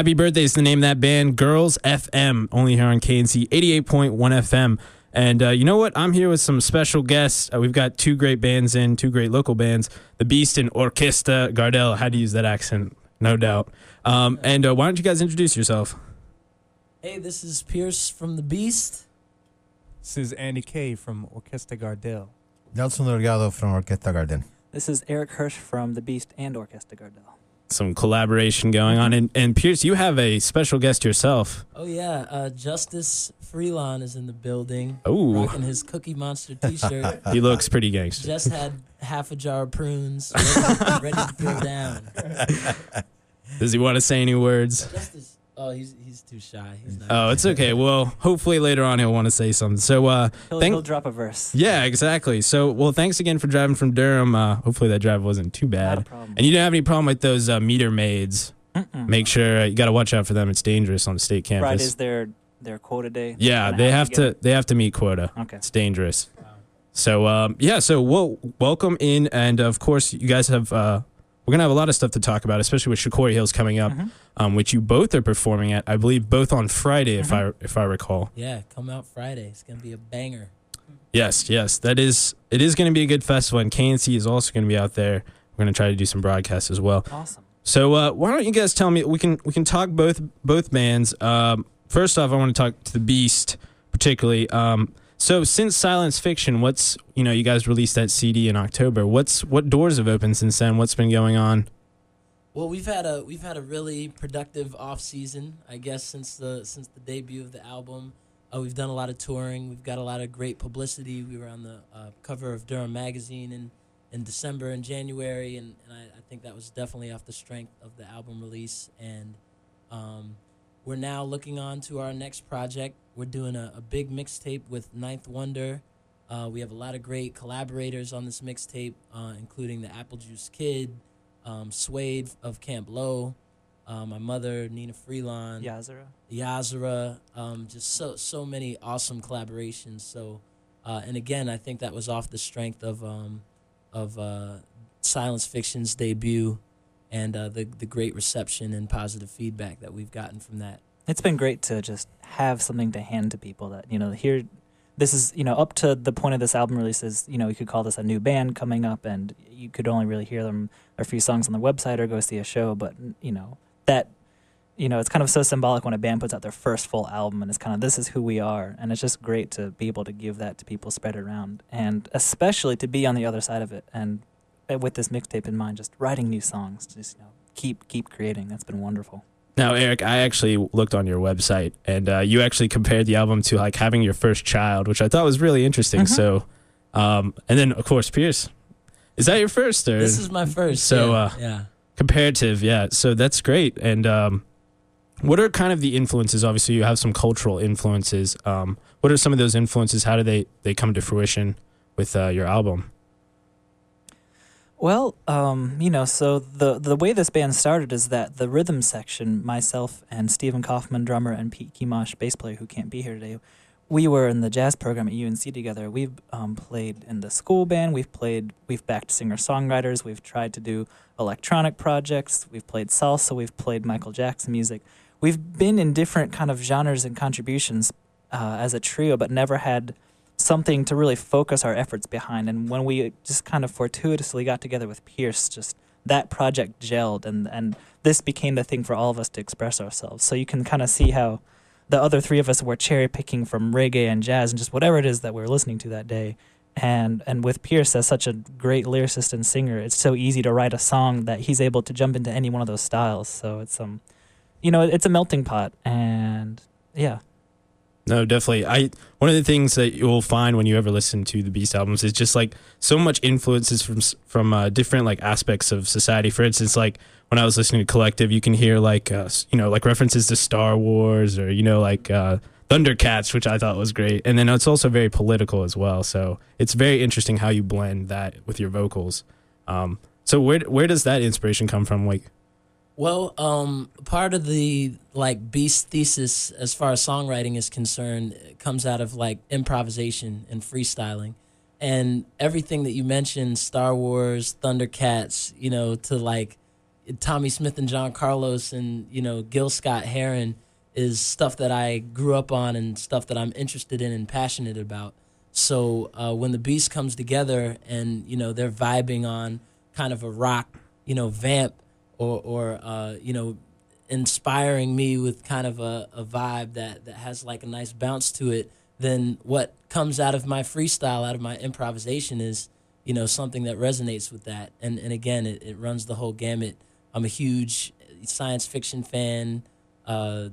Happy Birthday is the name of that band, Girls FM, only here on KNC 88.1 FM. And uh, you know what? I'm here with some special guests. Uh, we've got two great bands in, two great local bands, The Beast and Orquesta Gardel. How to use that accent, no doubt. Um, and uh, why don't you guys introduce yourself? Hey, this is Pierce from The Beast. This is Andy Kay from Orquesta Gardel. Nelson Delgado from Orquesta Gardel. This is Eric Hirsch from The Beast and Orquesta Gardel. Some collaboration going on. And, and Pierce, you have a special guest yourself. Oh yeah, uh, Justice Freelon is in the building. Ooh. rocking his Cookie Monster T-shirt. He looks pretty gangster. Just had half a jar of prunes, ready, ready to throw down. Does he want to say any words? Justice, oh, he's he's too shy. He's not. Oh, it's okay. Well, hopefully later on he'll want to say something. So, uh, He'll, Thank- he'll drop a verse. yeah, exactly. So, well, thanks again for driving from Durham. Uh, hopefully that drive wasn't too bad. And you didn't have any problem with those uh, meter maids. Mm-mm. Make sure uh, you got to watch out for them. It's dangerous on the state campus. Friday's their their quota day. yeah, they have get to they have to meet quota. Okay. It's dangerous. So um, yeah, so well, welcome in, and of course you guys have. Uh, we're gonna have a lot of stuff to talk about, especially with Shakori Hills coming up, Mhm. um, which you both are performing at. I believe both on Friday, if I if I recall. Yeah, come out Friday. It's gonna be a banger. Yes, yes, that is. It is going to be a good festival, and KNC is also going to be out there. We're going to try to do some broadcasts as well. Awesome. So uh, why don't you guys tell me? We can we can talk both both bands. Um, first off, I want to talk to the Beast particularly. Um, so since Silence Fiction, what's you know you guys released that CD in October. What's what doors have opened since then? What's been going on? Well, we've had a we've had a really productive off season, I guess, since the since the debut of the album. Uh, we've done a lot of touring. We've got a lot of great publicity. We were on the uh, cover of Durham magazine in, in December and January, and, and I, I think that was definitely off the strength of the album release. And um, we're now looking on to our next project. We're doing a, a big mixtape with Ninth Wonder. Uh, we have a lot of great collaborators on this mixtape, uh, including the Apple Juice Kid, um, Suede of Camp Low, uh, my mother Nnenna Freelon, Yazara. Yazara, um, just so so many awesome collaborations. So, uh, and again, I think that was off the strength of um, of uh, Silence Fiction's debut, and uh, the the great reception and positive feedback that we've gotten from that. It's been great to just have something to hand to people that you know here. This is you know up to the point of this album release is you know you could call this a new band coming up, and you could only really hear them a few songs on the website or go see a show. But you know that you know it's kind of so symbolic when a band puts out their first full album, and it's kind of this is who we are, and it's just great to be able to give that to people, spread it around, and especially to be on the other side of it, and uh, with this mixtape in mind, just writing new songs, just you know keep keep creating. That's been wonderful. Now, Eric, I actually looked on your website, and uh, you actually compared the album to like having your first child, which I thought was really interesting. Mhm. So, um, and then of course Pierce, is that your first or This is my first. So, yeah, uh, yeah. comparative? Yeah, so that's great. And um, what are kind of the influences? Obviously, you have some cultural influences. Um, what are some of those influences? How do they they come to fruition with uh, your album? Well, um, you know, so the the way this band started is that the rhythm section, myself and Stephen Coffman, drummer, and Pete Kimosh, bass player, who can't be here today, we were in the jazz program at UNC together. We've um, played in the school band. We've played. We've backed singer songwriters. We've tried to do electronic projects. We've played salsa. We've played Michael Jackson music. We've been in different kind of genres and contributions uh, as a trio, but never had something to really focus our efforts behind. And when we just kind of fortuitously got together with Pierce, just that project gelled, and and this became the thing for all of us to express ourselves. So you can kind of see how the other three of us were cherry picking from reggae and jazz and just whatever it is that we are listening to that day. And and with Pierce as such a great lyricist and singer, it's so easy to write a song that he's able to jump into any one of those styles. So it's um, you know, it's a melting pot, and yeah. No, definitely. I one of the things that you'll find when you ever listen to the Beast albums is just like so much influences from from uh, different like aspects of society. For instance, like when I was listening to Collective, you can hear like uh, you know like references to Star Wars or you know like uh, Thundercats, which I thought was great. And then it's also very political as well. So it's very interesting how you blend that with your vocals. Um, so where where does that inspiration come from? Like Well, um, part of the like beast thesis, as far as songwriting is concerned, comes out of like improvisation and freestyling, and everything that you mentioned, Star Wars, Thundercats, you know, to like Tommie Smith and John Carlos and you know Gil Scott Heron is stuff that I grew up on and stuff that I'm interested in and passionate about. So uh, when the Beast comes together and you know they're vibing on kind of a rock, you know, vamp or or uh, you know inspiring me with kind of a, a vibe that that has like a nice bounce to it, then what comes out of my freestyle, out of my improvisation is you know something that resonates with that. And and again, it, it runs the whole gamut. I'm a huge science fiction fan. Uh,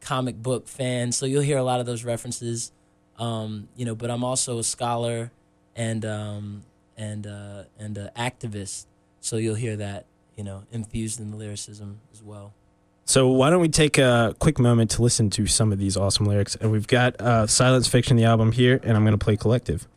comic book fan, so you'll hear a lot of those references. Um, you know, but I'm also a scholar and um, and uh, and an activist, so you'll hear that you know infused in the lyricism as well. So why don't we take a quick moment to listen to some of these awesome lyrics? And we've got uh, Silence Fiction, the album here, and I'm going to play Collective.